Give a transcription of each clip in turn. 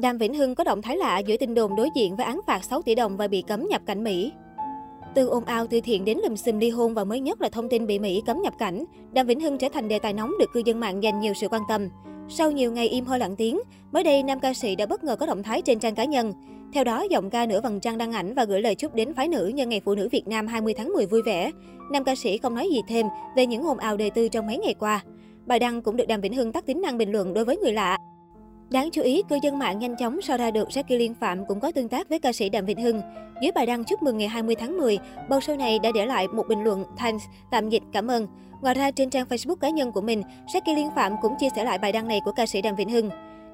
Đàm Vĩnh Hưng có động thái lạ giữa tin đồn đối diện với án phạt 6 tỷ đồng và bị cấm nhập cảnh Mỹ. Từ ồn ào từ thiện đến lùm xùm ly hôn và mới nhất là thông tin bị Mỹ cấm nhập cảnh, Đàm Vĩnh Hưng trở thành đề tài nóng được cư dân mạng dành nhiều sự quan tâm. Sau nhiều ngày im hơi lặng tiếng, mới đây nam ca sĩ đã bất ngờ có động thái trên trang cá nhân. Theo đó, giọng ca nửa vầng trăng đăng ảnh và gửi lời chúc đến phái nữ nhân ngày phụ nữ Việt Nam 20 tháng 10 vui vẻ. Nam ca sĩ không nói gì thêm về những ồn ào đề tư trong mấy ngày qua. Bài đăng cũng được Đàm Vĩnh Hưng tắt tính năng bình luận đối với người lạ. Đáng chú ý, cư dân mạng nhanh chóng so ra được Jackie Liên Phạm cũng có tương tác với ca sĩ Đàm Vĩnh Hưng. Dưới bài đăng chúc mừng ngày 20 tháng 10, bầu show này đã để lại một bình luận thanks, tạm dịch cảm ơn. Ngoài ra, trên trang Facebook cá nhân của mình, Jackie Liên Phạm cũng chia sẻ lại bài đăng này của ca sĩ Đàm Vĩnh Hưng.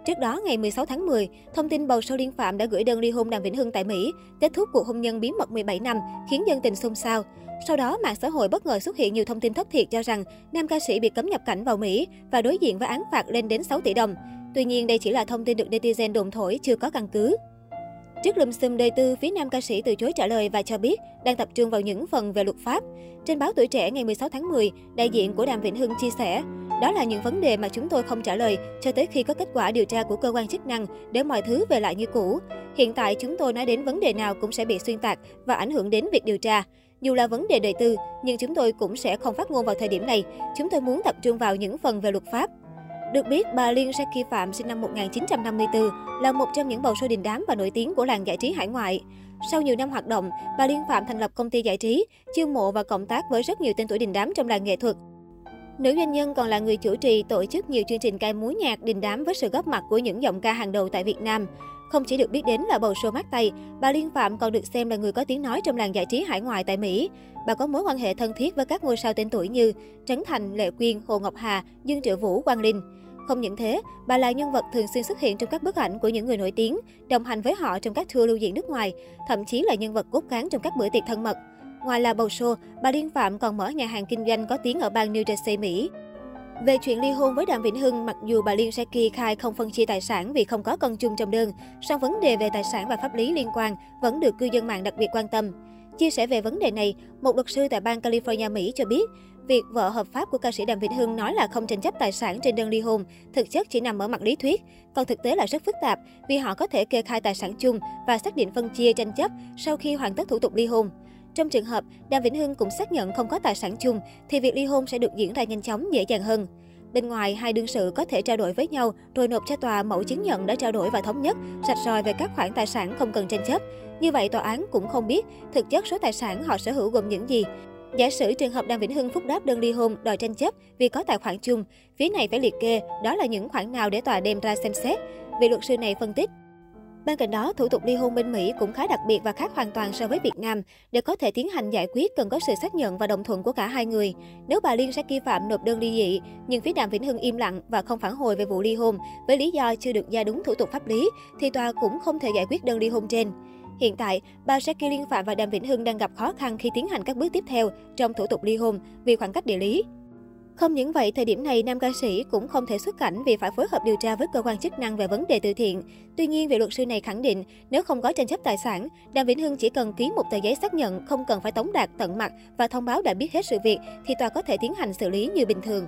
Trước đó, ngày 16 tháng 10, thông tin bầu show Liên Phạm đã gửi đơn ly hôn Đàm Vĩnh Hưng tại Mỹ, kết thúc cuộc hôn nhân bí mật 17 năm, khiến dân tình xôn xao. Sau đó, mạng xã hội bất ngờ xuất hiện nhiều thông tin thất thiệt cho rằng nam ca sĩ bị cấm nhập cảnh vào Mỹ và đối diện với án phạt lên đến 6 tỷ đồng. Tuy nhiên, đây chỉ là thông tin được netizen đồn thổi, chưa có căn cứ. Trước lùm xùm đời tư, phía nam ca sĩ từ chối trả lời và cho biết đang tập trung vào những phần về luật pháp. Trên báo Tuổi Trẻ ngày 16 tháng 10, đại diện của Đàm Vĩnh Hưng chia sẻ, đó là những vấn đề mà chúng tôi không trả lời cho tới khi có kết quả điều tra của cơ quan chức năng để mọi thứ về lại như cũ. Hiện tại chúng tôi nói đến vấn đề nào cũng sẽ bị xuyên tạc và ảnh hưởng đến việc điều tra. Dù là vấn đề đời tư, nhưng chúng tôi cũng sẽ không phát ngôn vào thời điểm này. Chúng tôi muốn tập trung vào những phần về luật pháp. Được biết, bà Liên Jackie Phạm sinh năm 1954 là một trong những bầu sôi đình đám và nổi tiếng của làng giải trí hải ngoại. Sau nhiều năm hoạt động, bà Liên Phạm thành lập công ty giải trí, chiêu mộ và cộng tác với rất nhiều tên tuổi đình đám trong làng nghệ thuật. Nữ doanh nhân còn là người chủ trì tổ chức nhiều chương trình ca múa nhạc đình đám với sự góp mặt của những giọng ca hàng đầu tại Việt Nam. Không chỉ được biết đến là bầu show mát tay, bà Liên Phạm còn được xem là người có tiếng nói trong làng giải trí hải ngoại tại Mỹ. Bà có mối quan hệ thân thiết với các ngôi sao tên tuổi như Trấn Thành, Lệ Quyên, Hồ Ngọc Hà, Dương Triệu Vũ, Quang Linh. Không những thế, bà là nhân vật thường xuyên xuất hiện trong các bức ảnh của những người nổi tiếng, đồng hành với họ trong các tour lưu diễn nước ngoài, thậm chí là nhân vật cốt cán trong các bữa tiệc thân mật. Ngoài là bầu show, bà Liên Phạm còn mở nhà hàng kinh doanh có tiếng ở bang New Jersey, Mỹ. Về chuyện ly hôn với Đàm Vĩnh Hưng, mặc dù bà Liên Seki khai không phân chia tài sản vì không có con chung trong đơn, song vấn đề về tài sản và pháp lý liên quan vẫn được cư dân mạng đặc biệt quan tâm. Chia sẻ về vấn đề này, một luật sư tại bang California, Mỹ cho biết, việc vợ hợp pháp của ca sĩ Đàm Vĩnh Hưng nói là không tranh chấp tài sản trên đơn ly hôn, thực chất chỉ nằm ở mặt lý thuyết, còn thực tế là rất phức tạp vì họ có thể kê khai tài sản chung và xác định phân chia tranh chấp sau khi hoàn tất thủ tục ly hôn. Trong trường hợp Đàm Vĩnh Hưng cũng xác nhận không có tài sản chung thì việc ly hôn sẽ được diễn ra nhanh chóng, dễ dàng hơn. Bên ngoài, hai đương sự có thể trao đổi với nhau rồi nộp cho tòa mẫu chứng nhận đã trao đổi và thống nhất, sạch sòi về các khoản tài sản không cần tranh chấp. Như vậy, tòa án cũng không biết thực chất số tài sản họ sở hữu gồm những gì. Giả sử trường hợp Đàm Vĩnh Hưng phúc đáp đơn ly hôn đòi tranh chấp vì có tài khoản chung, phía này phải liệt kê đó là những khoản nào để tòa đem ra xem xét. Vị luật sư này phân tích, Bên cạnh đó, thủ tục ly hôn bên Mỹ cũng khá đặc biệt và khác hoàn toàn so với Việt Nam. Để có thể tiến hành giải quyết cần có sự xác nhận và đồng thuận của cả hai người. Nếu bà Liên sẽ Jackie Phạm nộp đơn ly dị, nhưng phía Đàm Vĩnh Hưng im lặng và không phản hồi về vụ ly hôn với lý do chưa được ra đúng thủ tục pháp lý, thì tòa cũng không thể giải quyết đơn ly hôn trên. Hiện tại, bà Jackie Liên Phạm và Đàm Vĩnh Hưng đang gặp khó khăn khi tiến hành các bước tiếp theo trong thủ tục ly hôn vì khoảng cách địa lý. Không những vậy, thời điểm này nam ca sĩ cũng không thể xuất cảnh vì phải phối hợp điều tra với cơ quan chức năng về vấn đề từ thiện. Tuy nhiên, vị luật sư này khẳng định nếu không có tranh chấp tài sản, Đàm Vĩnh Hưng chỉ cần ký một tờ giấy xác nhận không cần phải tống đạt tận mặt và thông báo đã biết hết sự việc thì tòa có thể tiến hành xử lý như bình thường.